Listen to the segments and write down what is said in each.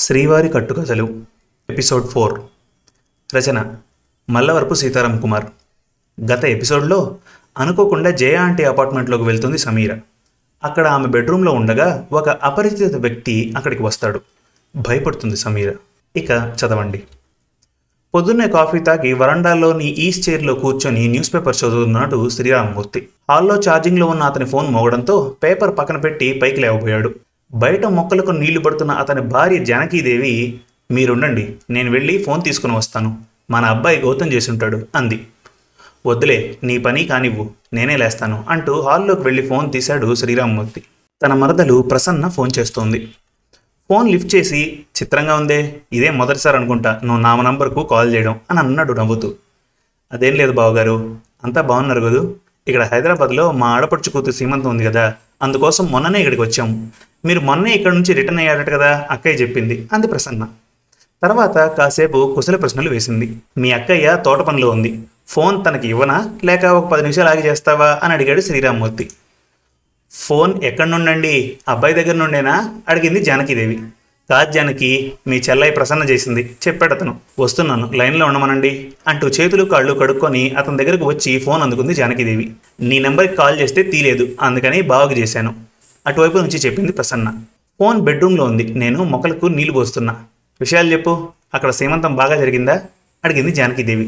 శ్రీవారి కట్టుకథలు episode four. రచన మల్లవరపు సీతారాం కుమార్. గత ఎపిసోడ్లో అనుకోకుండా జయ ఆంటీ అపార్ట్మెంట్లోకి వెళ్తుంది సమీర. అక్కడ ఆమె బెడ్రూమ్లో ఉండగా ఒక అపరిచిత వ్యక్తి అక్కడికి వస్తాడు. భయపడుతుంది సమీర. ఇక చదవండి. పొద్దున్నే కాఫీ తాగి వరండాలోని ఈస్ట్ చైర్లో కూర్చొని న్యూస్ పేపర్ చదువుతున్నాడు శ్రీరామమూర్తి. హాల్లో ఛార్జింగ్లో ఉన్న అతని ఫోన్ మోగడంతో పేపర్ పక్కన పెట్టి పైకి లేవబోయాడు. బయట మొక్కలకు నీళ్ళు పడుతున్న అతని భార్య జానకీదేవి మీరుండండి నేను వెళ్ళి ఫోన్ తీసుకుని వస్తాను. మన అబ్బాయి గౌతం చేసుంటాడు అంది. వద్దులే నీ పని కానివ్వు నేనే లేస్తాను అంటూ హాల్లోకి వెళ్ళి ఫోన్ తీశాడు శ్రీరామమూర్తి. తన మరదలు ప్రసన్న ఫోన్ చేస్తోంది. ఫోన్ లిఫ్ట్ చేసి చిత్రంగా ఉందే ఇదే మొదటిసారి అనుకుంటా నువ్వు నా నంబర్కు కాల్ చేయడం అని అన్నాడు నవ్వుతూ. అదేం లేదు బావగారు అంతా బాగున్నారు కదూ ఇక్కడ హైదరాబాద్లో మా ఆడపడుచు కూతురు సీమంతం ఉంది కదా అందుకోసం మొన్ననే ఇక్కడికి వచ్చాము మీరు మొన్నే ఇక్కడ నుంచి రిటర్న్ అయ్యారట కదా అక్కయ్య చెప్పింది అంది ప్రసన్న. తర్వాత కాసేపు కుశల ప్రశ్నలు వేసింది. మీ అక్కయ్య తోట పనిలో ఉంది. ఫోన్ తనకి ఇవ్వనా లేక ఒక పది నిమిషాలు ఆగి చేస్తావా అని అడిగాడు శ్రీరామ్మూర్తి. ఫోన్ ఎక్కడి నుండండి అబ్బాయి దగ్గర నుండేనా అడిగింది జానకీదేవి. రాజ్యానికి మీ చెల్లయ్య ప్రసన్న చేసింది. చెప్పాడు అతను వస్తున్నాను లైన్లో ఉండమనండి. అంటూ చేతులు కాళ్ళు కడుక్కొని అతని దగ్గరకు వచ్చి ఫోన్ అందుకుంది జానకీదేవి. నీ నెంబర్కి కాల్ చేస్తే తీలేదు అందుకని బావకి చేశాను అటువైపు నుంచి చెప్పింది ప్రసన్న. ఫోన్ బెడ్రూమ్లో ఉంది నేను మొక్కలకు నీళ్ళు పోస్తున్నా. విషయాలు చెప్పు అక్కడ సీమంతం బాగా జరిగిందా? అడిగింది జానకీదేవి.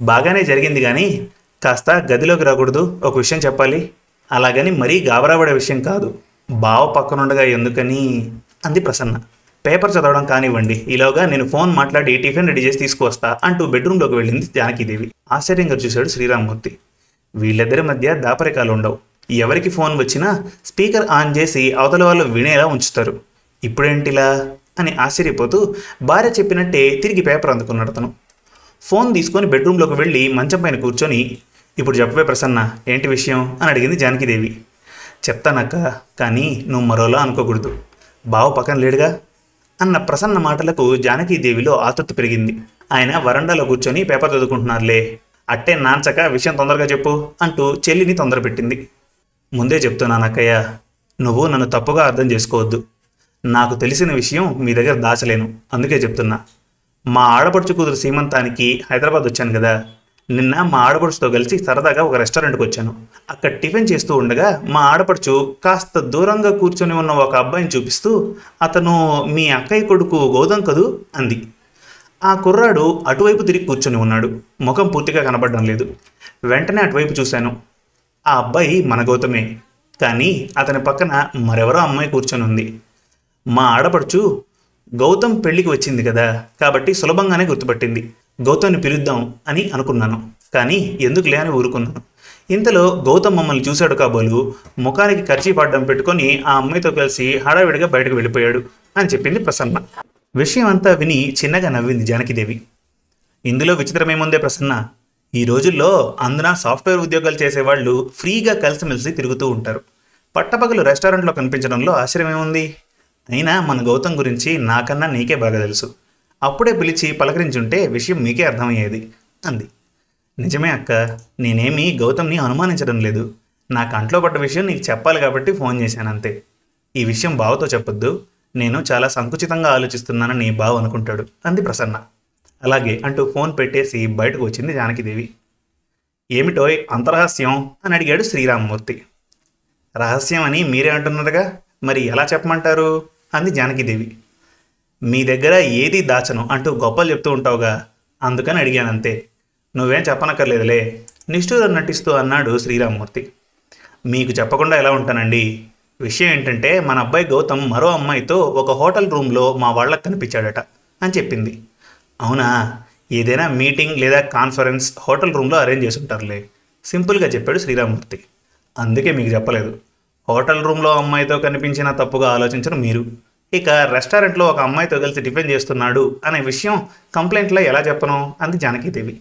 బాగానే జరిగింది కానీ కాస్త గదిలోకి రాకూడదు ఒక విషయం చెప్పాలి. అలాగని మరీ గాబరాపడే విషయం కాదు. బావ పక్కనుండగా ఎందుకని? అంది ప్రసన్న. పేపర్ చదవడం కానివ్వండి. ఈలోగా నేను ఫోన్ మాట్లాడి టిఫిన్ రెడీ చేసి తీసుకువస్తా అంటూ బెడ్రూమ్లోకి వెళ్ళింది జానకీదేవి. ఆశ్చర్యంగా చూశాడు శ్రీరామ్మూర్తి. వీళ్ళిద్దరి మధ్య దాపరికాలు ఉండవు ఎవరికి ఫోన్ వచ్చినా స్పీకర్ ఆన్ చేసి అవతల వాళ్ళు వినేలా ఉంచుతారు. ఇప్పుడేంటిలా? అని ఆశ్చర్యపోతూ భార్య చెప్పినట్టే తిరిగి పేపర్ అందుకున్నాడు అతను. ఫోన్ తీసుకొని బెడ్రూమ్లోకి వెళ్ళి మంచం పైన కూర్చొని ఇప్పుడు చెప్పవే ప్రసన్న ఏంటి విషయం? అని అడిగింది జానకిదేవి. చెప్తానక్క కానీ నువ్వు మరోలా అనుకోకూడదు. బావ పక్కన లేడుగా? అన్న ప్రసన్న మాటలకు జానకీదేవిలో ఆతృప్తి పెరిగింది. ఆయన వరండాలో కూర్చొని పేపర్ చదువుకుంటున్నారులే. అట్టే నాన్చక విషయం తొందరగా చెప్పు అంటూ చెల్లిని తొందర పెట్టింది ముందే చెప్తున్నానక్కయ్య నువ్వు నన్ను తప్పుగా అర్థం చేసుకోవద్దు. నాకు తెలిసిన విషయం మీ దగ్గర దాచలేను. అందుకే చెప్తున్నా. మా ఆడపడుచు కూతురు సీమంతానికి హైదరాబాద్ వచ్చాను కదా నిన్న మా ఆడపడుచుతో కలిసి సరదాగా ఒక రెస్టారెంట్కి వచ్చాను. అక్కడ టిఫిన్ చేస్తూ ఉండగా మా ఆడపడుచు కాస్త దూరంగా కూర్చొని ఉన్న ఒక అబ్బాయిని చూపిస్తూ అతను మీ అక్కయ్య కొడుకు గౌతమ్ కదూ? అంది. ఆ కుర్రాడు అటువైపు తిరిగి కూర్చొని ఉన్నాడు. ముఖం పూర్తిగా కనపడడం లేదు. వెంటనే అటువైపు చూశాను. ఆ అబ్బాయి మన గౌతమే. కానీ అతని పక్కన మరెవరో అమ్మాయి కూర్చొని ఉంది. మా ఆడపడుచు గౌతమ్ పెళ్ళికి వచ్చింది కదా కాబట్టి సులభంగానే గుర్తుపట్టింది. గౌతమ్ని పిలుద్దాం అని అనుకున్నాను. కానీ ఎందుకులే అని ఊరుకున్నాను. ఇంతలో గౌతమ్ మమ్మల్ని చూశాడు కాబోలు ముఖానికి ఖర్చీ పడ్డం పెట్టుకొని ఆ అమ్మాయితో కలిసి హడావిడిగా బయటకు వెళ్ళిపోయాడు అని చెప్పింది ప్రసన్న. విషయం అంతా విని చిన్నగా నవ్వింది జానకిదేవి. ఇందులో విచిత్రమేముందే ప్రసన్న? ఈ రోజుల్లో అందున సాఫ్ట్వేర్ ఉద్యోగాలు చేసేవాళ్ళు ఫ్రీగా కలిసిమెలిసి తిరుగుతూ ఉంటారు. పట్టపగలు రెస్టారెంట్లో కనిపించడంలో ఆశ్చర్యమేముంది? అయినా మన గౌతమ్ గురించి నాకన్నా నీకే బాగా తెలుసు. అప్పుడే పిలిచి పలకరించుంటే విషయం మీకే అర్థమయ్యేది అంది. నిజమే అక్క నేనేమీ గౌతమ్ని అనుమానించడం లేదు. నా కంట్లో పడ్డ విషయం నీకు చెప్పాలి కాబట్టి ఫోన్ చేశాను అంతే ఈ విషయం బావతో చెప్పొద్దు నేను చాలా సంకుచితంగా ఆలోచిస్తున్నానని బావ అనుకుంటాడు అంది ప్రసన్న. అలాగే అంటూ ఫోన్ పెట్టేసి బయటకు వచ్చింది జానకిదేవి. ఏమిటోయ్ అంతరహస్యం? అని అడిగాడు శ్రీరామమూర్తి. రహస్యం అని మీరే అంటున్నారుగా మరి ఎలా చెప్పమంటారు? అంది జానకిదేవి. మీ దగ్గర ఏది దాచను అంటూ గొప్పలు చెప్తూ ఉంటావుగా? అందుకని అడిగానంతే. నువ్వేం చెప్పనక్కర్లేదులే. నిష్ఠూరం నటిస్తూ అన్నాడు శ్రీరామ్మూర్తి. మీకు చెప్పకుండా ఎలా ఉంటానండి? విషయం ఏంటంటే మన అబ్బాయి గౌతమ్ మరో అమ్మాయితో ఒక హోటల్ రూమ్లో మా వాళ్ళకి కనిపించాడట అని చెప్పింది. అవునా? ఏదైనా మీటింగ్ లేదా కాన్ఫరెన్స్ హోటల్ రూమ్లో అరేంజ్ చేసి ఉంటారులే సింపుల్గా చెప్పాడు శ్రీరామ్మూర్తి. అందుకే మీకు చెప్పలేదు. హోటల్ రూమ్లో అమ్మాయితో కనిపించిన తప్పుగా ఆలోచించడం మీరు. ఇక రెస్టారెంట్లో ఒక అమ్మాయితో కలిసి టిఫిన్ చేస్తున్నాడు అనే విషయం కంప్లైంట్లో ఎలా చెప్పను? అంది జానకీదేవి.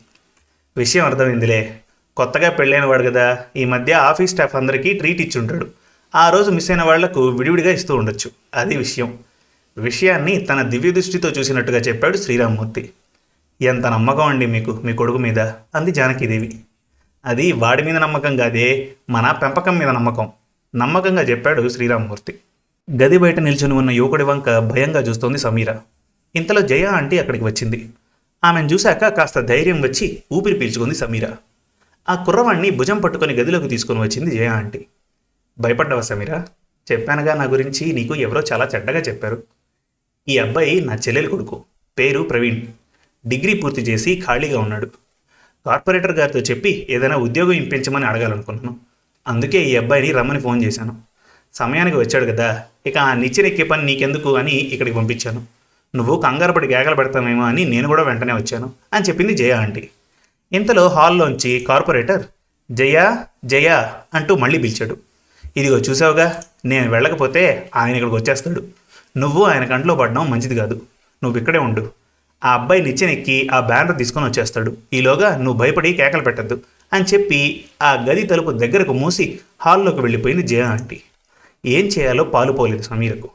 విషయం అర్థమైందిలే. కొత్తగా పెళ్ళైన వాడు కదా. ఈ మధ్య ఆఫీస్ స్టాఫ్ అందరికీ ట్రీట్ ఇచ్చి ఉంటాడు ఆ రోజు మిస్ అయిన వాళ్ళకు విడివిడిగా ఇస్తూ ఉండొచ్చు. అది విషయం. విషయాన్ని తన దివ్య దృష్టితో చూసినట్టుగా చెప్పాడు శ్రీరామ్మూర్తి. ఎంత నమ్మకం అండి మీకు మీ కొడుకు మీద? అంది జానకీదేవి. అది వాడి మీద నమ్మకం కాదే మన పెంపకం మీద నమ్మకం. నమ్మకంగా చెప్పాడు శ్రీరామ్మూర్తి. గది బయట నిల్చుని ఉన్న యువకుడి వంక భయంగా చూస్తోంది సమీర. ఇంతలో జయ ఆంటీ అక్కడికి వచ్చింది. ఆమెను చూశాక కాస్త ధైర్యం వచ్చి ఊపిరి పీల్చుకుంది సమీర. ఆ కుర్రవాణ్ణి భుజం పట్టుకొని గదిలోకి తీసుకొని వచ్చింది జయ ఆంటీ. భయపడ్డావా సమీర? చెప్పానుగా నా గురించి నీకు ఎవరో చాలా చెడ్డగా చెప్పారు. ఈ అబ్బాయి నా చెల్లెలి కొడుకు. పేరు ప్రవీణ్. డిగ్రీ పూర్తి చేసి ఖాళీగా ఉన్నాడు. కార్పొరేటర్ గారితో చెప్పి ఏదైనా ఉద్యోగం ఇప్పించమని అడగాలనుకున్నాను. అందుకే ఈ అబ్బాయిని రమ్మని ఫోన్ చేశాను. సమయానికి వచ్చాడు కదా ఇక ఆ నిచ్చిరెక్కే పని నీకెందుకు అని ఇక్కడికి పంపించాను. నువ్వు కంగారుపడి గేగలు పెడతామేమో అని నేను కూడా వెంటనే వచ్చాను అని చెప్పింది జయ ఆంటీ. ఇంతలో హాల్లోంచి కార్పొరేటర్ జయ జయ అంటూ మళ్ళీ పిలిచాడు. ఇదిగో చూసావుగా నేను వెళ్ళకపోతే ఆయన ఇక్కడికి వచ్చేస్తాడు. నువ్వు ఆయన కంట్లో పడడం మంచిది కాదు. నువ్వు ఇక్కడే ఉండు. ఆ అబ్బాయి నిచ్చెనెక్కి ఆ బ్యానర్ తీసుకొని వచ్చేస్తాడు. ఈలోగా నువ్వు భయపడి కేకలు పెట్టద్దు అని చెప్పి ఆ గది తలుపు దగ్గరకు మూసి హాల్లోకి వెళ్ళిపోయింది జయ ఆంటీ. ఏం చేయాలో పాలుపోలేదు సమీరకు.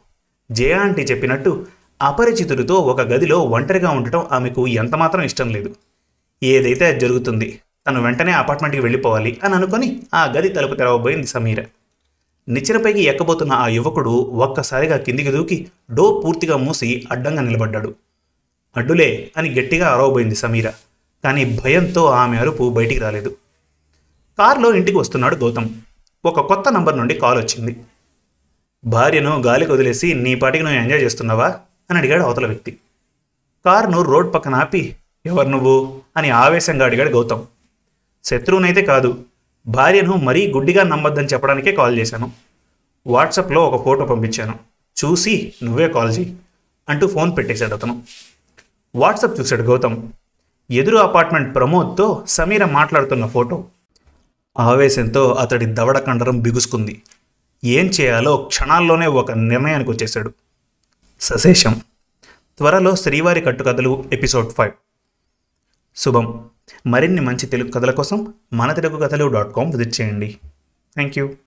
జయ ఆంటీ చెప్పినట్టు అపరిచితుడితో ఒక గదిలో ఒంటరిగా ఉండటం ఆమెకు ఎంతమాత్రం ఇష్టం లేదు. ఏదైతే అది జరుగుతుంది తను వెంటనే అపార్ట్మెంట్కి వెళ్ళిపోవాలి అని అనుకొని ఆ గది తలుపు తెరవబోయింది సమీర. నిచ్చెనపైకి ఎక్కబోతున్న ఆ యువకుడు ఒక్కసారిగా కిందికి దూకి డోర్ పూర్తిగా మూసి అడ్డంగా నిలబడ్డాడు. అడ్డులే అని గట్టిగా అరవబోయింది సమీర కానీ భయంతో ఆమె అరుపు బయటికి రాలేదు. కారులో ఇంటికి వస్తున్నాడు గౌతమ్. ఒక కొత్త నంబర్ నుండి కాల్ వచ్చింది. భార్యను గాలికి వదిలేసి నీ పాటికి నువ్వు ఎంజాయ్ చేస్తున్నావా? అని అడిగాడు అవతల వ్యక్తి. కారును రోడ్ పక్కన ఆపి ఎవరు నువ్వు? అని ఆవేశంగా అడిగాడు గౌతమ్. శత్రువునైతే కాదు భార్యను మరీ గుడ్డిగా నమ్మొద్దని చెప్పడానికే కాల్ చేశాను. వాట్సాప్లో ఒక ఫోటో పంపించాను. చూసి నువ్వే కాల్ చేయి అంటూ ఫోన్ పెట్టేశాడు అతను. వాట్సాప్ చూశాడు గౌతమ్. ఎదురు అపార్ట్మెంట్ ప్రమోద్తో సమీర మాట్లాడుతున్న ఫోటో. ఆవేశంతో అతడి దవడ కండరం బిగుసుకుంది. ఏం చేయాలో క్షణాల్లోనే ఒక నిర్ణయానికి వచ్చేశాడు. సశేషం త్వరలో శ్రీవారి కట్టుకథలు ఎపిసోడ్ ఫైవ్. శుభం. మరిన్ని మంచి తెలుగు కథల కోసం మన తెలుగు కథలు డాట్ కామ్ విజిట్ చేయండి. Thank you